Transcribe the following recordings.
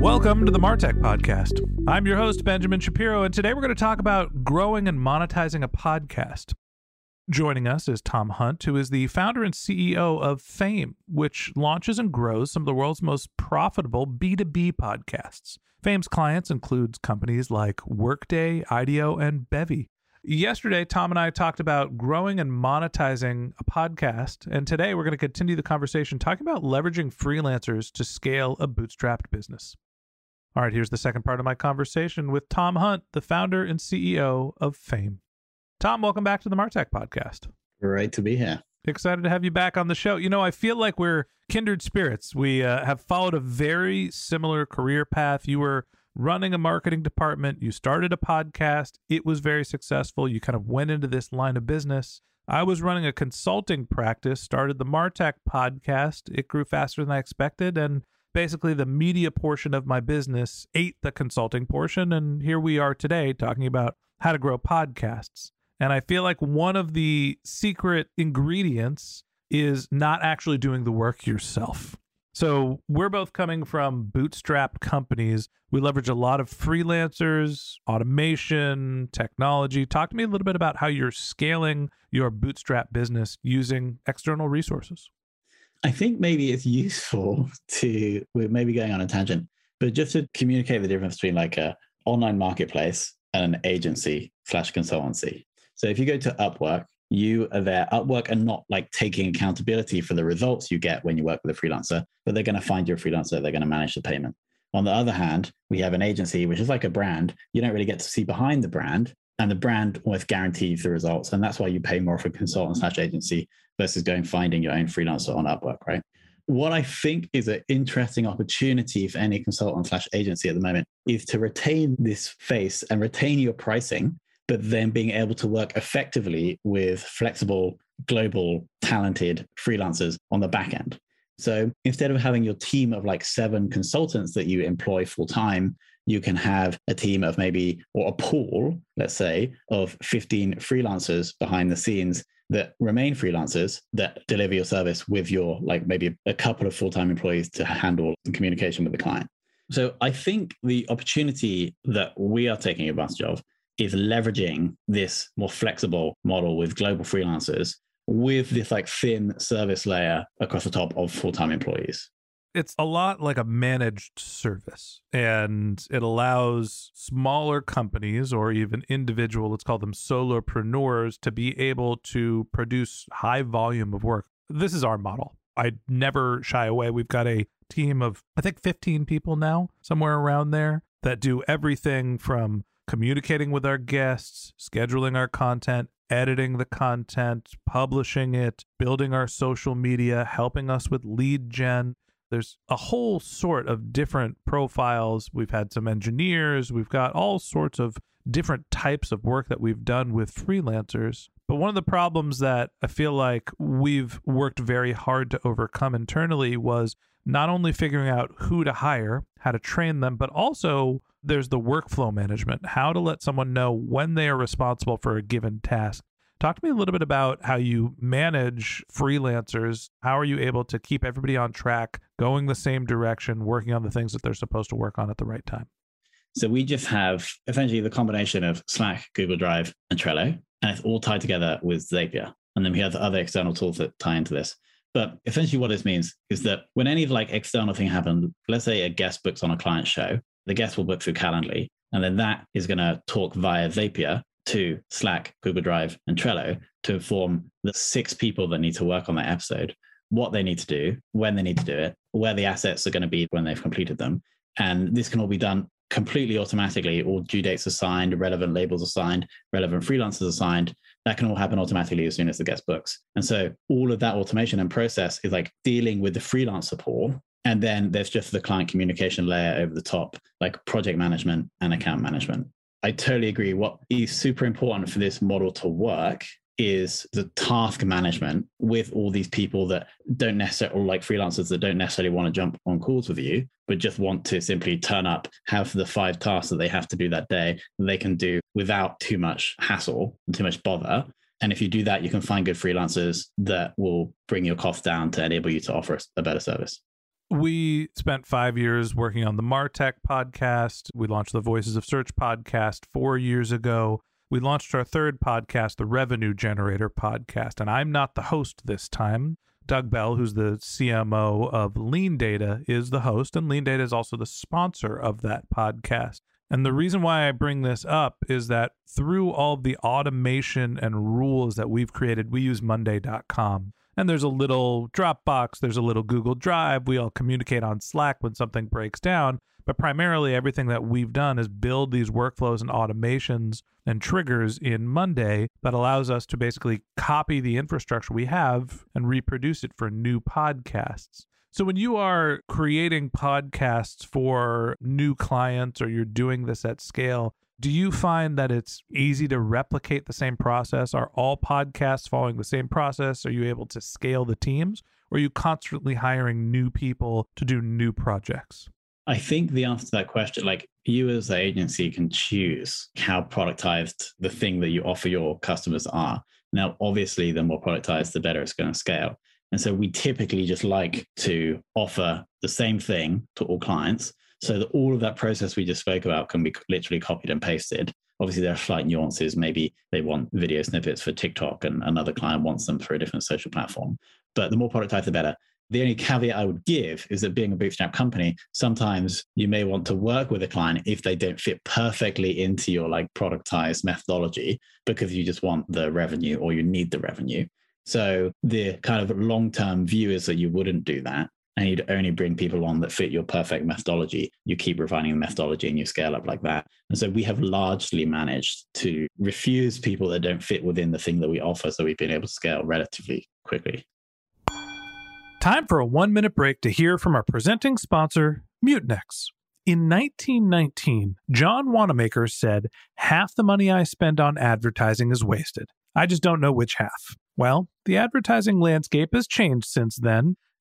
Welcome to the Martech Podcast. I'm your host, Benjamin Shapiro, and today we're going to talk about growing and monetizing a podcast. Joining us is Tom Hunt, who is the founder and CEO of Fame, which launches and grows some of the world's most profitable B2B podcasts. Fame's clients includes companies like Workday, IDEO, and Bevy. Yesterday, Tom and I talked about growing and monetizing a podcast, and today we're going to continue the conversation talking about leveraging freelancers to scale a bootstrapped business. All right, here's the second part of my conversation with Tom Hunt, the founder and CEO of Fame. Tom, welcome back to the Martech podcast. Great to be here. Excited to have you back on the show. You know, I feel like we're kindred spirits. We uh, have followed a very similar career path. You were running a marketing department, you started a podcast, it was very successful. You kind of went into this line of business. I was running a consulting practice, started the Martech podcast. It grew faster than I expected. And basically the media portion of my business ate the consulting portion and here we are today talking about how to grow podcasts. And i feel like one of the secret ingredients is not actually doing the work yourself. So we're both coming from bootstrapped companies. We leverage a lot of freelancers automation technology. Talk to me a little bit about how you're scaling your bootstrap business using external resources I think maybe it's useful to we're maybe going on a tangent, but just to communicate the difference between like a online marketplace and an agency slash consultancy. So if you go to Upwork, you are there. Upwork are not like taking accountability for the results you get when you work with a freelancer, but they're going to find your freelancer. They're going to manage the payment. On the other hand, we have an agency, which is like a brand. You don't really get to see behind the brand, and the brand almost guarantees the results. And that's why you pay more for consultant slash agency versus going finding your own freelancer on Upwork, right? What I think is an interesting opportunity for any consultant slash agency at the moment is to retain this face and retain your pricing, but then being able to work effectively with flexible, global, talented freelancers on the back end. So instead of having your team of like seven consultants that you employ full time, you can have a team of maybe, or a pool, let's say, of 15 freelancers behind the scenes that remain freelancers that deliver your service with your like maybe a couple of full-time employees to handle the communication with the client. So i think the opportunity that we are taking advantage of is leveraging this more flexible model with global freelancers with this like thin service layer across the top of full-time employees it's a lot like a managed service and it allows smaller companies or even individual let's call them solopreneurs to be able to produce high volume of work. This is our model. I never shy away. We've got a team of i think 15 people now somewhere around there that do everything from communicating with our guests scheduling our content editing the content publishing it building our social media helping us with lead gen there's a whole sort of different profiles. We've had some engineers, we've got all sorts of different types of work that we've done with freelancers. But one of the problems that I feel like we've worked very hard to overcome internally was not only figuring out who to hire, how to train them, but also there's the workflow management, how to let someone know when they are responsible for a given task. Talk to me a little bit about how you manage freelancers. How are you able to keep everybody on track, going the same direction, working on the things that they're supposed to work on at the right time? So we just have essentially the combination of Slack, Google Drive, and Trello, and it's all tied together with Zapier. And then we have the other external tools that tie into this. But essentially, what this means is that when any like external thing happens, let's say a guest books on a client show, the guest will book through Calendly, and then that is going to talk via Zapier to Slack, Google Drive, and Trello to inform the six people that need to work on that episode what they need to do, when they need to do it, where the assets are going to be when they've completed them. And this can all be done completely automatically. All due dates assigned, relevant labels assigned, relevant freelancers assigned. That can all happen automatically as soon as the guest books. And so all of that automation and process is like dealing with the freelance support. And then there's just the client communication layer over the top, like project management and account management. I totally agree. What is super important for this model to work is the task management with all these people that don't necessarily, like freelancers that don't necessarily want to jump on calls with you, but just want to simply turn up, have the five tasks that they have to do that day they can do without too much hassle and too much bother. And if you do that, you can find good freelancers that will bring your cost down to enable you to offer a better service. We spent five years working on the Martech podcast. We launched the Voices of Search podcast four years ago. We launched our third podcast, the Revenue Generator podcast. And I'm not the host this time. Doug Bell, who's the CMO of Lean Data, is the host, and Lean Data is also the sponsor of that podcast. And the reason why I bring this up is that through all the automation and rules that we've created, we use Monday.com and there's a little Dropbox, there's a little Google Drive. We all communicate on Slack when something breaks down. But primarily, everything that we've done is build these workflows and automations and triggers in Monday that allows us to basically copy the infrastructure we have and reproduce it for new podcasts. So, when you are creating podcasts for new clients or you're doing this at scale, do you find that it's easy to replicate the same process? Are all podcasts following the same process? Are you able to scale the teams? Or are you constantly hiring new people to do new projects? I think the answer to that question, like you as the agency can choose how productized the thing that you offer your customers are. Now, obviously, the more productized, the better it's going to scale. And so we typically just like to offer the same thing to all clients so that all of that process we just spoke about can be literally copied and pasted. Obviously, there are slight nuances. Maybe they want video snippets for TikTok and another client wants them for a different social platform. But the more productized, the better. The only caveat I would give is that being a bootstrap company, sometimes you may want to work with a client if they don't fit perfectly into your like productized methodology because you just want the revenue or you need the revenue. So the kind of long-term view is that you wouldn't do that and you'd only bring people on that fit your perfect methodology. You keep refining the methodology and you scale up like that. And so we have largely managed to refuse people that don't fit within the thing that we offer. So we've been able to scale relatively quickly. Time for a one minute break to hear from our presenting sponsor, Mutinex. In 1919, John Wanamaker said, Half the money I spend on advertising is wasted. I just don't know which half. Well, the advertising landscape has changed since then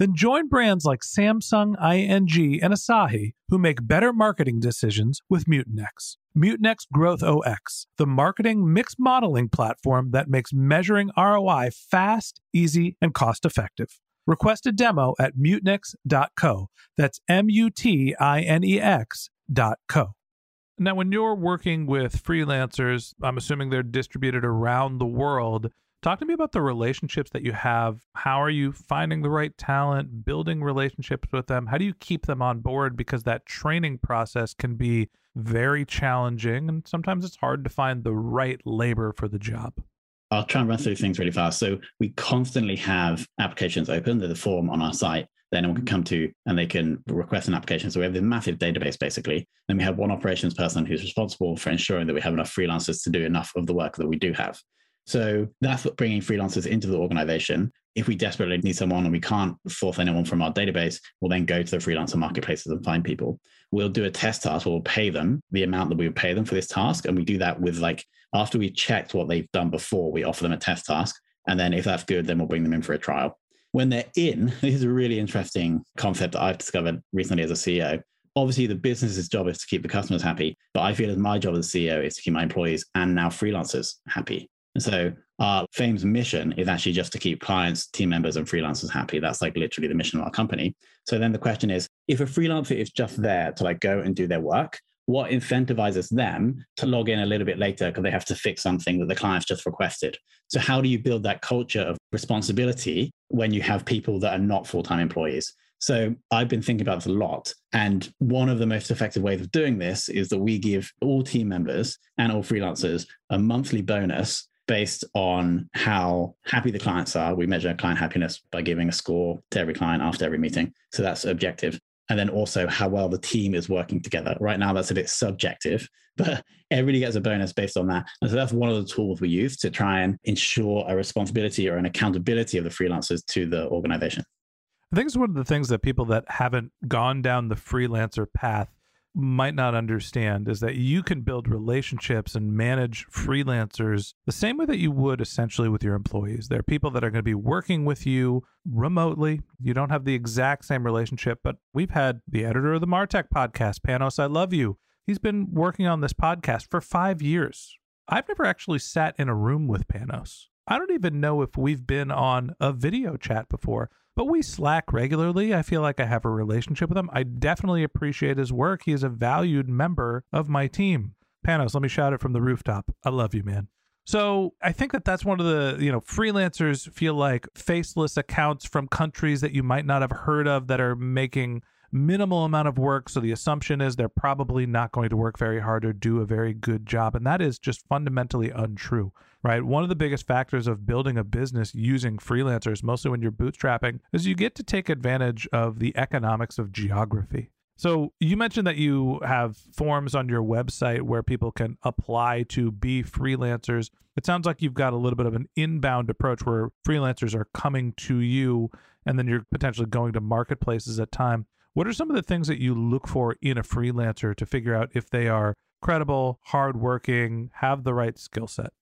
Then join brands like Samsung, ING, and Asahi who make better marketing decisions with Mutinex. Mutinex Growth OS, the marketing mix modeling platform that makes measuring ROI fast, easy, and cost effective. Request a demo at mutinex.co. That's M U T I N E X.co. Now, when you're working with freelancers, I'm assuming they're distributed around the world. Talk to me about the relationships that you have. How are you finding the right talent, building relationships with them? How do you keep them on board? Because that training process can be very challenging, and sometimes it's hard to find the right labor for the job. I'll try and run through things really fast. So we constantly have applications open. There's a form on our site that anyone can come to and they can request an application. So we have this massive database basically. Then we have one operations person who's responsible for ensuring that we have enough freelancers to do enough of the work that we do have. So that's what bringing freelancers into the organization. If we desperately need someone and we can't force anyone from our database, we'll then go to the freelancer marketplaces and find people. We'll do a test task. We'll pay them the amount that we would pay them for this task. And we do that with like, after we checked what they've done before, we offer them a test task. And then if that's good, then we'll bring them in for a trial. When they're in, this is a really interesting concept that I've discovered recently as a CEO obviously the business's job is to keep the customers happy but i feel as my job as a ceo is to keep my employees and now freelancers happy and so our Fame's mission is actually just to keep clients, team members, and freelancers happy. That's like literally the mission of our company. So then the question is, if a freelancer is just there to like go and do their work, what incentivizes them to log in a little bit later because they have to fix something that the client's just requested? So how do you build that culture of responsibility when you have people that are not full-time employees? So I've been thinking about this a lot. And one of the most effective ways of doing this is that we give all team members and all freelancers a monthly bonus based on how happy the clients are. We measure client happiness by giving a score to every client after every meeting. So that's objective. And then also how well the team is working together. Right now, that's a bit subjective, but everybody gets a bonus based on that. And so that's one of the tools we use to try and ensure a responsibility or an accountability of the freelancers to the organization. I think it's one of the things that people that haven't gone down the freelancer path might not understand is that you can build relationships and manage freelancers the same way that you would essentially with your employees. There are people that are going to be working with you remotely. You don't have the exact same relationship, but we've had the editor of the Martech podcast, Panos, I love you. He's been working on this podcast for five years. I've never actually sat in a room with Panos. I don't even know if we've been on a video chat before but we Slack regularly. I feel like I have a relationship with him. I definitely appreciate his work. He is a valued member of my team. Panos, let me shout it from the rooftop. I love you, man. So I think that that's one of the, you know, freelancers feel like faceless accounts from countries that you might not have heard of that are making minimal amount of work. So the assumption is they're probably not going to work very hard or do a very good job. And that is just fundamentally untrue, right? One of the biggest factors of building a business using freelancers, mostly when you're bootstrapping, is you get to take advantage of the economics of geography. So you mentioned that you have forms on your website where people can apply to be freelancers. It sounds like you've got a little bit of an inbound approach where freelancers are coming to you and then you're potentially going to marketplaces at time. What are some of the things that you look for in a freelancer to figure out if they are credible, hardworking, have the right skill set?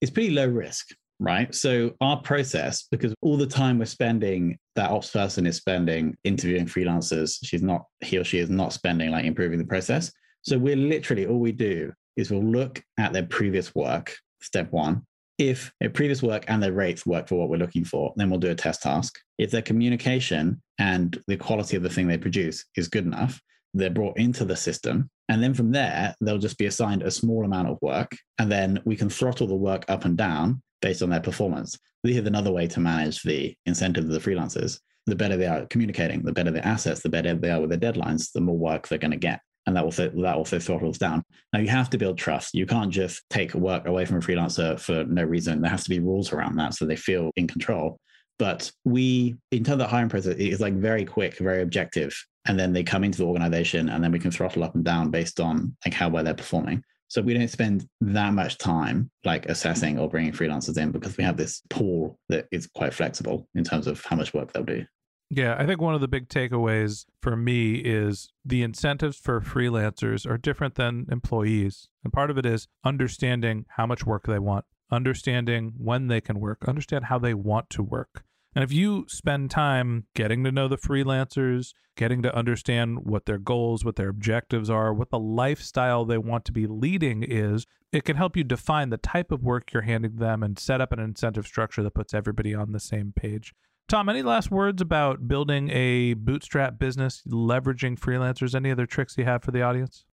It's pretty low risk, right? So our process, because all the time we're spending, that ops person is spending interviewing freelancers. She's not, he or she is not spending like improving the process. So we're literally all we do is we'll look at their previous work, step one, if their previous work and their rates work for what we're looking for, then we'll do a test task. If their communication and the quality of the thing they produce is good enough, they're brought into the system. And then from there, they'll just be assigned a small amount of work. And then we can throttle the work up and down based on their performance. This is another way to manage the incentive of the freelancers. The better they are communicating, the better their assets, the better they are with their deadlines, the more work they're going to get and that also that also throttles down. Now you have to build trust. You can't just take work away from a freelancer for no reason. There has to be rules around that so they feel in control. But we, in terms of the hiring process, it's like very quick, very objective, and then they come into the organization, and then we can throttle up and down based on like how well they're performing. So we don't spend that much time like assessing or bringing freelancers in because we have this pool that is quite flexible in terms of how much work they'll do. Yeah, I think one of the big takeaways for me is the incentives for freelancers are different than employees. And part of it is understanding how much work they want, understanding when they can work, understand how they want to work. And if you spend time getting to know the freelancers, getting to understand what their goals, what their objectives are, what the lifestyle they want to be leading is, it can help you define the type of work you're handing them and set up an incentive structure that puts everybody on the same page. Tom, any last words about building a bootstrap business, leveraging freelancers? Any other tricks you have for the audience?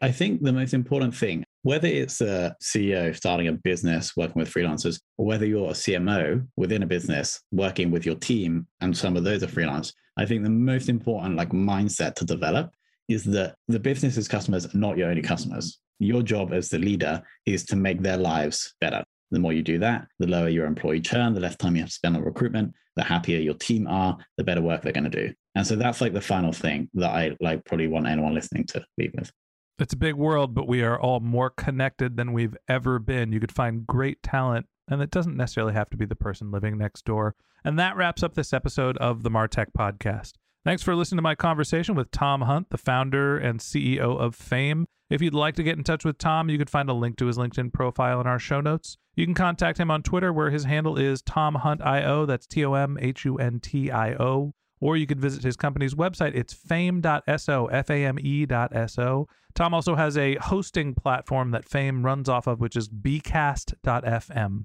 I think the most important thing, whether it's a CEO starting a business working with freelancers, or whether you're a CMO within a business working with your team and some of those are freelance, I think the most important like mindset to develop is that the business's customers are not your only customers. Your job as the leader is to make their lives better. The more you do that, the lower your employee churn, the less time you have to spend on recruitment, the happier your team are, the better work they're going to do. And so that's like the final thing that I like probably want anyone listening to leave with. It's a big world, but we are all more connected than we've ever been. You could find great talent, and it doesn't necessarily have to be the person living next door. And that wraps up this episode of the Martech Podcast. Thanks for listening to my conversation with Tom Hunt, the founder and CEO of Fame. If you'd like to get in touch with Tom, you can find a link to his LinkedIn profile in our show notes. You can contact him on Twitter, where his handle is Tom Hunt IO. That's T O M H U N T I O. Or you could visit his company's website. It's fame.so, F A M E.so. Tom also has a hosting platform that Fame runs off of, which is bcast.fm.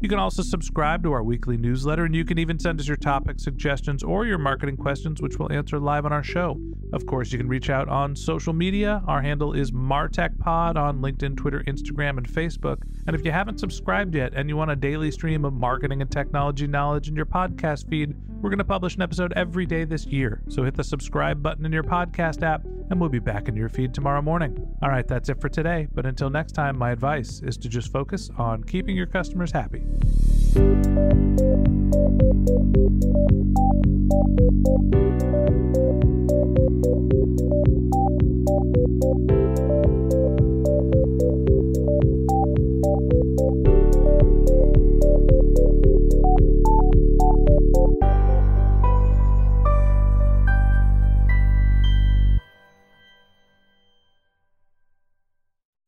You can also subscribe to our weekly newsletter, and you can even send us your topic suggestions or your marketing questions, which we'll answer live on our show. Of course, you can reach out on social media. Our handle is MartechPod on LinkedIn, Twitter, Instagram, and Facebook. And if you haven't subscribed yet and you want a daily stream of marketing and technology knowledge in your podcast feed, we're going to publish an episode every day this year. So hit the subscribe button in your podcast app, and we'll be back in your feed tomorrow morning. All right, that's it for today. But until next time, my advice is to just focus on keeping your customers happy.